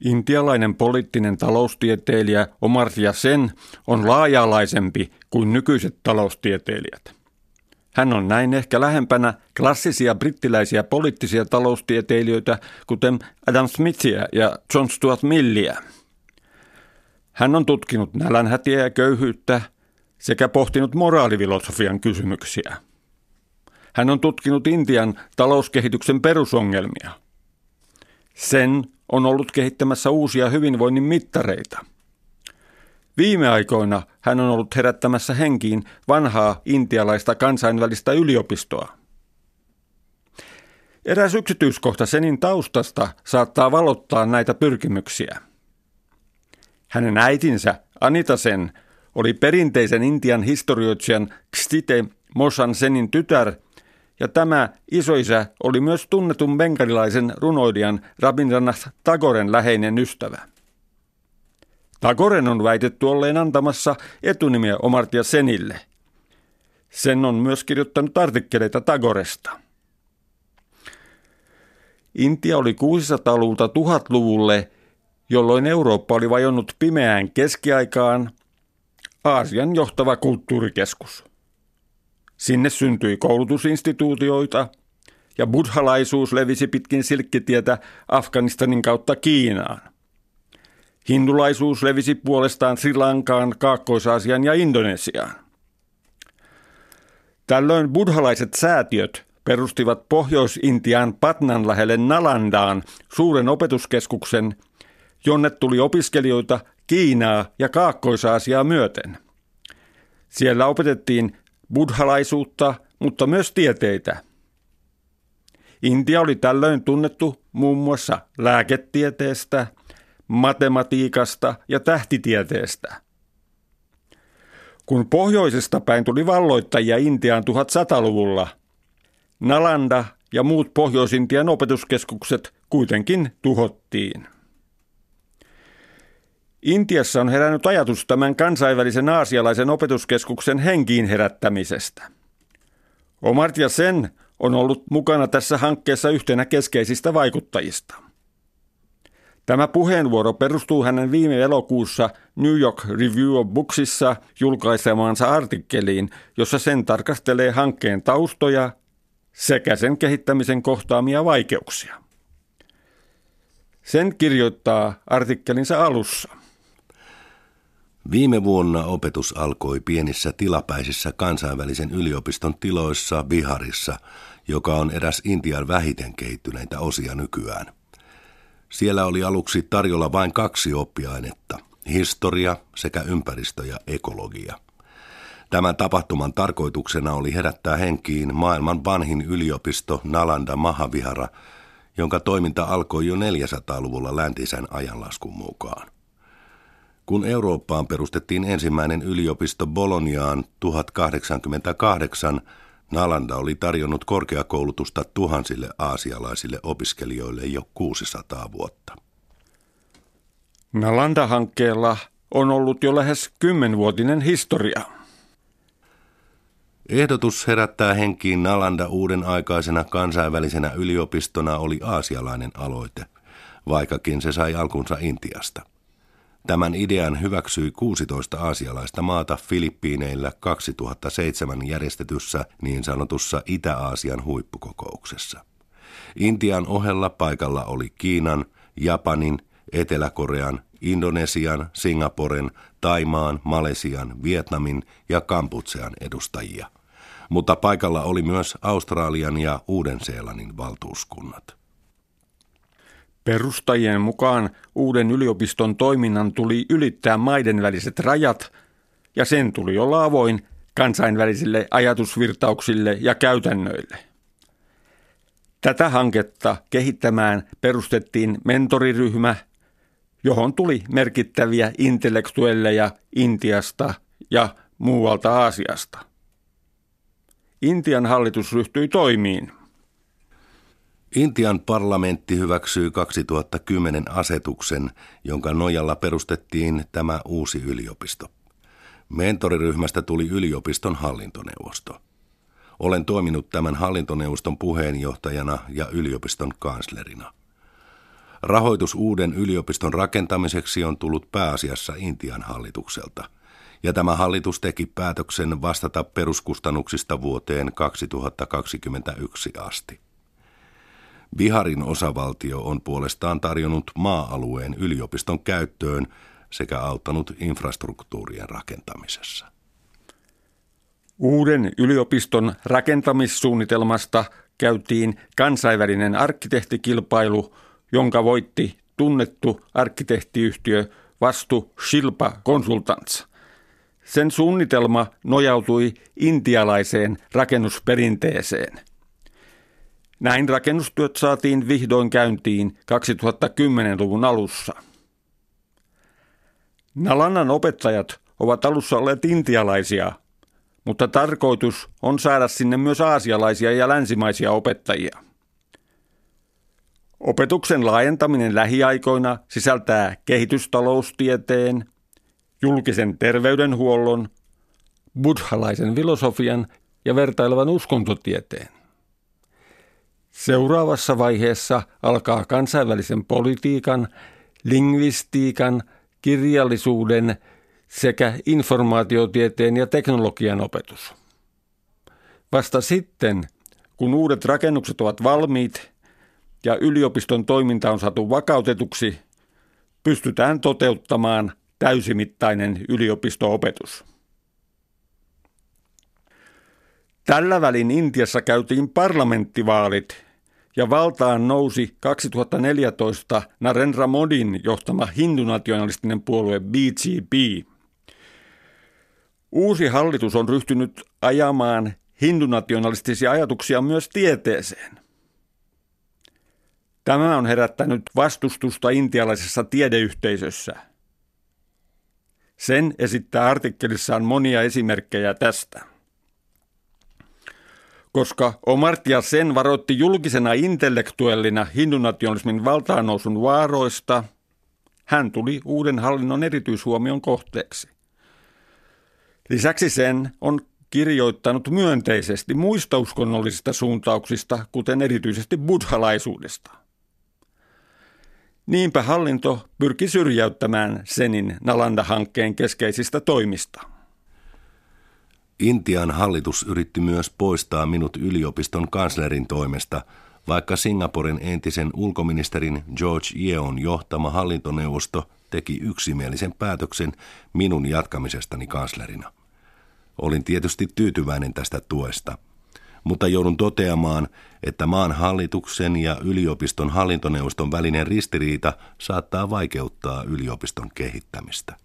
Intialainen poliittinen taloustieteilijä Omartya Sen on laaja-alaisempi kuin nykyiset taloustieteilijät. Hän on näin ehkä lähempänä klassisia brittiläisiä poliittisia taloustieteilijöitä, kuten Adam Smithia ja John Stuart Milliä. Hän on tutkinut nälänhätiä ja köyhyyttä sekä pohtinut moraalifilosofian kysymyksiä. Hän on tutkinut Intian talouskehityksen perusongelmia. Sen on ollut kehittämässä uusia hyvinvoinnin mittareita – Viime aikoina hän on ollut herättämässä henkiin vanhaa intialaista kansainvälistä yliopistoa. Eräs yksityiskohta Senin taustasta saattaa valottaa näitä pyrkimyksiä. Hänen äitinsä Anita Sen oli perinteisen Intian historioitsijan Kstite Mosan Senin tytär, ja tämä isoisä oli myös tunnetun bengalilaisen runoilijan Rabindranath Tagoren läheinen ystävä. Tagoren on väitetty olleen antamassa etunimiä Omartia Senille. Sen on myös kirjoittanut artikkeleita Tagoresta. Intia oli 600-luvulta 1000-luvulle, jolloin Eurooppa oli vajonnut pimeään keskiaikaan, Aasian johtava kulttuurikeskus. Sinne syntyi koulutusinstituutioita ja buddhalaisuus levisi pitkin silkkitietä Afganistanin kautta Kiinaan. Hindulaisuus levisi puolestaan Sri Lankaan, Kaakkois-Aasian ja Indonesiaan. Tällöin buddhalaiset säätiöt perustivat Pohjois-Intian Patnan lähelle Nalandaan suuren opetuskeskuksen, jonne tuli opiskelijoita Kiinaa ja Kaakkois-Aasiaa myöten. Siellä opetettiin buddhalaisuutta, mutta myös tieteitä. Intia oli tällöin tunnettu muun muassa lääketieteestä – matematiikasta ja tähtitieteestä. Kun pohjoisesta päin tuli valloittajia Intiaan 1100-luvulla, Nalanda ja muut Pohjois-Intian opetuskeskukset kuitenkin tuhottiin. Intiassa on herännyt ajatus tämän kansainvälisen aasialaisen opetuskeskuksen henkiin herättämisestä. Omartya Sen on ollut mukana tässä hankkeessa yhtenä keskeisistä vaikuttajista. Tämä puheenvuoro perustuu hänen viime elokuussa New York Review of Booksissa julkaisemaansa artikkeliin, jossa sen tarkastelee hankkeen taustoja sekä sen kehittämisen kohtaamia vaikeuksia. Sen kirjoittaa artikkelinsa alussa. Viime vuonna opetus alkoi pienissä tilapäisissä kansainvälisen yliopiston tiloissa Biharissa, joka on eräs Intian vähiten kehittyneitä osia nykyään – siellä oli aluksi tarjolla vain kaksi oppiainetta, historia sekä ympäristö ja ekologia. Tämän tapahtuman tarkoituksena oli herättää henkiin maailman vanhin yliopisto Nalanda Mahavihara, jonka toiminta alkoi jo 400-luvulla läntisen ajanlaskun mukaan. Kun Eurooppaan perustettiin ensimmäinen yliopisto Boloniaan 1088, Nalanda oli tarjonnut korkeakoulutusta tuhansille aasialaisille opiskelijoille jo 600 vuotta. Nalanda-hankkeella on ollut jo lähes kymmenvuotinen historia. Ehdotus herättää henkiin Nalanda uuden aikaisena kansainvälisenä yliopistona oli aasialainen aloite, vaikkakin se sai alkunsa Intiasta – Tämän idean hyväksyi 16 aasialaista maata Filippiineillä 2007 järjestetyssä niin sanotussa Itä-Aasian huippukokouksessa. Intian ohella paikalla oli Kiinan, Japanin, Etelä-Korean, Indonesian, Singaporen, Taimaan, Malesian, Vietnamin ja Kamputsean edustajia. Mutta paikalla oli myös Australian ja Uuden-Seelannin valtuuskunnat. Perustajien mukaan uuden yliopiston toiminnan tuli ylittää maiden väliset rajat ja sen tuli olla avoin kansainvälisille ajatusvirtauksille ja käytännöille. Tätä hanketta kehittämään perustettiin mentoriryhmä, johon tuli merkittäviä intellektuelleja Intiasta ja muualta Aasiasta. Intian hallitus ryhtyi toimiin – Intian parlamentti hyväksyi 2010 asetuksen, jonka nojalla perustettiin tämä uusi yliopisto. Mentoriryhmästä tuli yliopiston hallintoneuvosto. Olen toiminut tämän hallintoneuvoston puheenjohtajana ja yliopiston kanslerina. Rahoitus uuden yliopiston rakentamiseksi on tullut pääasiassa Intian hallitukselta, ja tämä hallitus teki päätöksen vastata peruskustannuksista vuoteen 2021 asti. Biharin osavaltio on puolestaan tarjonnut maa-alueen yliopiston käyttöön sekä auttanut infrastruktuurien rakentamisessa. Uuden yliopiston rakentamissuunnitelmasta käytiin kansainvälinen arkkitehtikilpailu, jonka voitti tunnettu arkkitehtiyhtiö Vastu Shilpa Consultants. Sen suunnitelma nojautui intialaiseen rakennusperinteeseen. Näin rakennustyöt saatiin vihdoin käyntiin 2010-luvun alussa. Nalannan opettajat ovat alussa olleet intialaisia, mutta tarkoitus on saada sinne myös aasialaisia ja länsimaisia opettajia. Opetuksen laajentaminen lähiaikoina sisältää kehitystaloustieteen, julkisen terveydenhuollon, buddhalaisen filosofian ja vertailevan uskontotieteen. Seuraavassa vaiheessa alkaa kansainvälisen politiikan, lingvistiikan, kirjallisuuden sekä informaatiotieteen ja teknologian opetus. Vasta sitten, kun uudet rakennukset ovat valmiit ja yliopiston toiminta on saatu vakautetuksi, pystytään toteuttamaan täysimittainen yliopisto-opetus. Tällä välin Intiassa käytiin parlamenttivaalit ja valtaan nousi 2014 Narendra Modin johtama hindunationalistinen puolue BJP. Uusi hallitus on ryhtynyt ajamaan hindunationalistisia ajatuksia myös tieteeseen. Tämä on herättänyt vastustusta intialaisessa tiedeyhteisössä. Sen esittää artikkelissaan monia esimerkkejä tästä koska Omartia Sen varoitti julkisena intellektuellina hindunationalismin valtaannousun vaaroista, hän tuli uuden hallinnon erityishuomion kohteeksi. Lisäksi sen on kirjoittanut myönteisesti muista uskonnollisista suuntauksista, kuten erityisesti buddhalaisuudesta. Niinpä hallinto pyrki syrjäyttämään Senin Nalanda-hankkeen keskeisistä toimista. Intian hallitus yritti myös poistaa minut yliopiston kanslerin toimesta, vaikka Singaporen entisen ulkoministerin George Yeon johtama hallintoneuvosto teki yksimielisen päätöksen minun jatkamisestani kanslerina. Olin tietysti tyytyväinen tästä tuesta, mutta joudun toteamaan, että maan hallituksen ja yliopiston hallintoneuvoston välinen ristiriita saattaa vaikeuttaa yliopiston kehittämistä.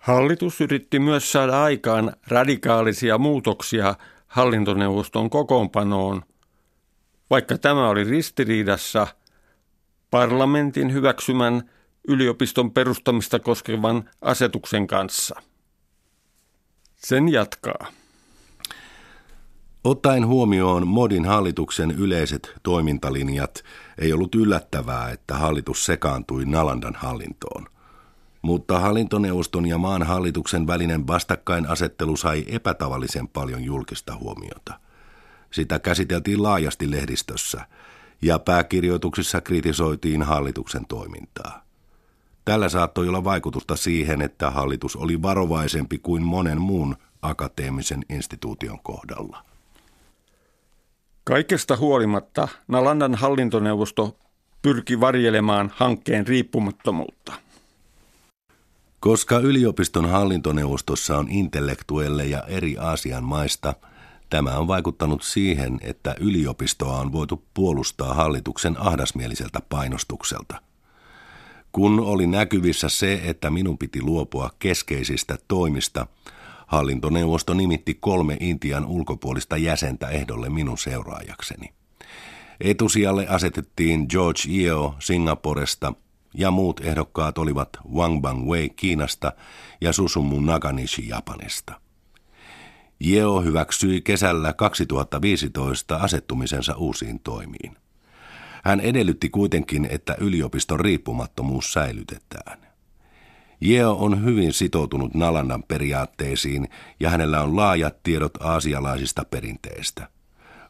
Hallitus yritti myös saada aikaan radikaalisia muutoksia hallintoneuvoston kokoonpanoon, vaikka tämä oli ristiriidassa parlamentin hyväksymän yliopiston perustamista koskevan asetuksen kanssa. Sen jatkaa. Ottaen huomioon Modin hallituksen yleiset toimintalinjat, ei ollut yllättävää, että hallitus sekaantui Nalandan hallintoon – mutta hallintoneuvoston ja maan hallituksen välinen vastakkainasettelu sai epätavallisen paljon julkista huomiota. Sitä käsiteltiin laajasti lehdistössä ja pääkirjoituksissa kritisoitiin hallituksen toimintaa. Tällä saattoi olla vaikutusta siihen, että hallitus oli varovaisempi kuin monen muun akateemisen instituution kohdalla. Kaikesta huolimatta Nalandan hallintoneuvosto pyrki varjelemaan hankkeen riippumattomuutta. Koska yliopiston hallintoneuvostossa on intellektuelleja eri Aasian maista, tämä on vaikuttanut siihen, että yliopistoa on voitu puolustaa hallituksen ahdasmieliseltä painostukselta. Kun oli näkyvissä se, että minun piti luopua keskeisistä toimista, hallintoneuvosto nimitti kolme Intian ulkopuolista jäsentä ehdolle minun seuraajakseni. Etusijalle asetettiin George Yeo Singaporesta – ja muut ehdokkaat olivat Wang Bangwei Kiinasta ja Susumu Naganishi Japanista. Jeo hyväksyi kesällä 2015 asettumisensa uusiin toimiin. Hän edellytti kuitenkin, että yliopiston riippumattomuus säilytetään. Jeo on hyvin sitoutunut Nalandan periaatteisiin ja hänellä on laajat tiedot aasialaisista perinteistä.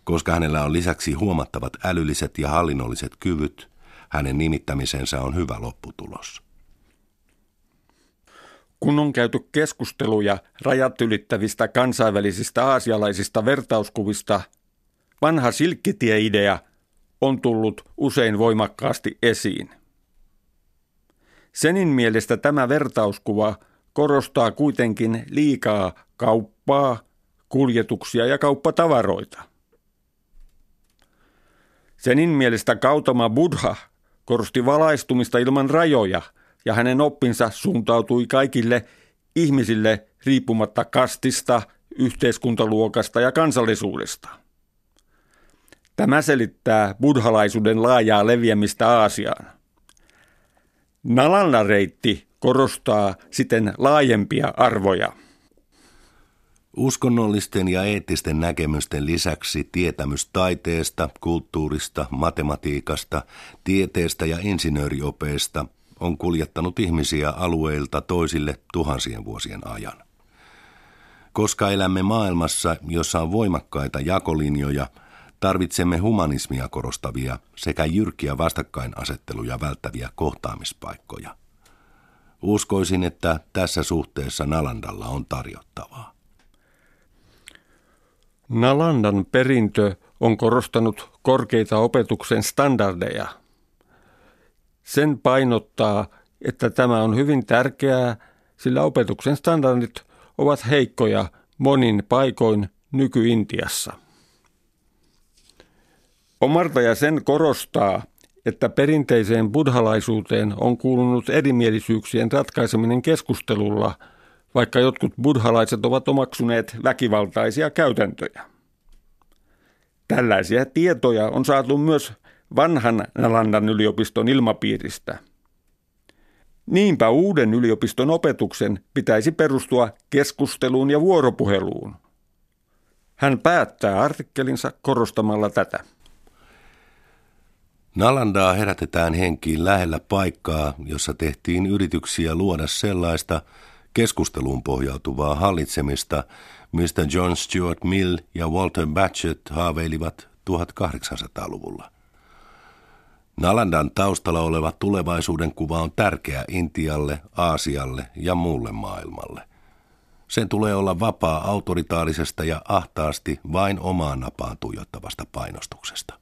Koska hänellä on lisäksi huomattavat älylliset ja hallinnolliset kyvyt, Hänen nimittämisensä on hyvä lopputulos. Kun on käyty keskusteluja rajat ylittävistä kansainvälisistä aasialaisista vertauskuvista, vanha silkkitie-idea on tullut usein voimakkaasti esiin. Senin mielestä tämä vertauskuva korostaa kuitenkin liikaa kauppaa, kuljetuksia ja kauppatavaroita. Senin mielestä Kautama Buddha korosti valaistumista ilman rajoja ja hänen oppinsa suuntautui kaikille ihmisille riippumatta kastista, yhteiskuntaluokasta ja kansallisuudesta. Tämä selittää buddhalaisuuden laajaa leviämistä Aasiaan. Nalanda-reitti korostaa siten laajempia arvoja. Uskonnollisten ja eettisten näkemysten lisäksi tietämys taiteesta, kulttuurista, matematiikasta, tieteestä ja insinööriopeista on kuljettanut ihmisiä alueilta toisille tuhansien vuosien ajan. Koska elämme maailmassa, jossa on voimakkaita jakolinjoja, tarvitsemme humanismia korostavia sekä jyrkkiä vastakkainasetteluja välttäviä kohtaamispaikkoja. Uskoisin, että tässä suhteessa Nalandalla on tarjottavaa. Nalandan perintö on korostanut korkeita opetuksen standardeja. Sen painottaa, että tämä on hyvin tärkeää, sillä opetuksen standardit ovat heikkoja monin paikoin nyky-Intiassa. Omarta ja sen korostaa, että perinteiseen buddhalaisuuteen on kuulunut erimielisyyksien ratkaiseminen keskustelulla – vaikka jotkut buddhalaiset ovat omaksuneet väkivaltaisia käytäntöjä. Tällaisia tietoja on saatu myös vanhan Nalandan yliopiston ilmapiiristä. Niinpä uuden yliopiston opetuksen pitäisi perustua keskusteluun ja vuoropuheluun. Hän päättää artikkelinsa korostamalla tätä. Nalandaa herätetään henkiin lähellä paikkaa, jossa tehtiin yrityksiä luoda sellaista, keskusteluun pohjautuvaa hallitsemista, mistä John Stuart Mill ja Walter Batchet haaveilivat 1800-luvulla. Nalandan taustalla oleva tulevaisuuden kuva on tärkeä Intialle, Aasialle ja muulle maailmalle. Sen tulee olla vapaa autoritaarisesta ja ahtaasti vain omaan napaan tuijottavasta painostuksesta.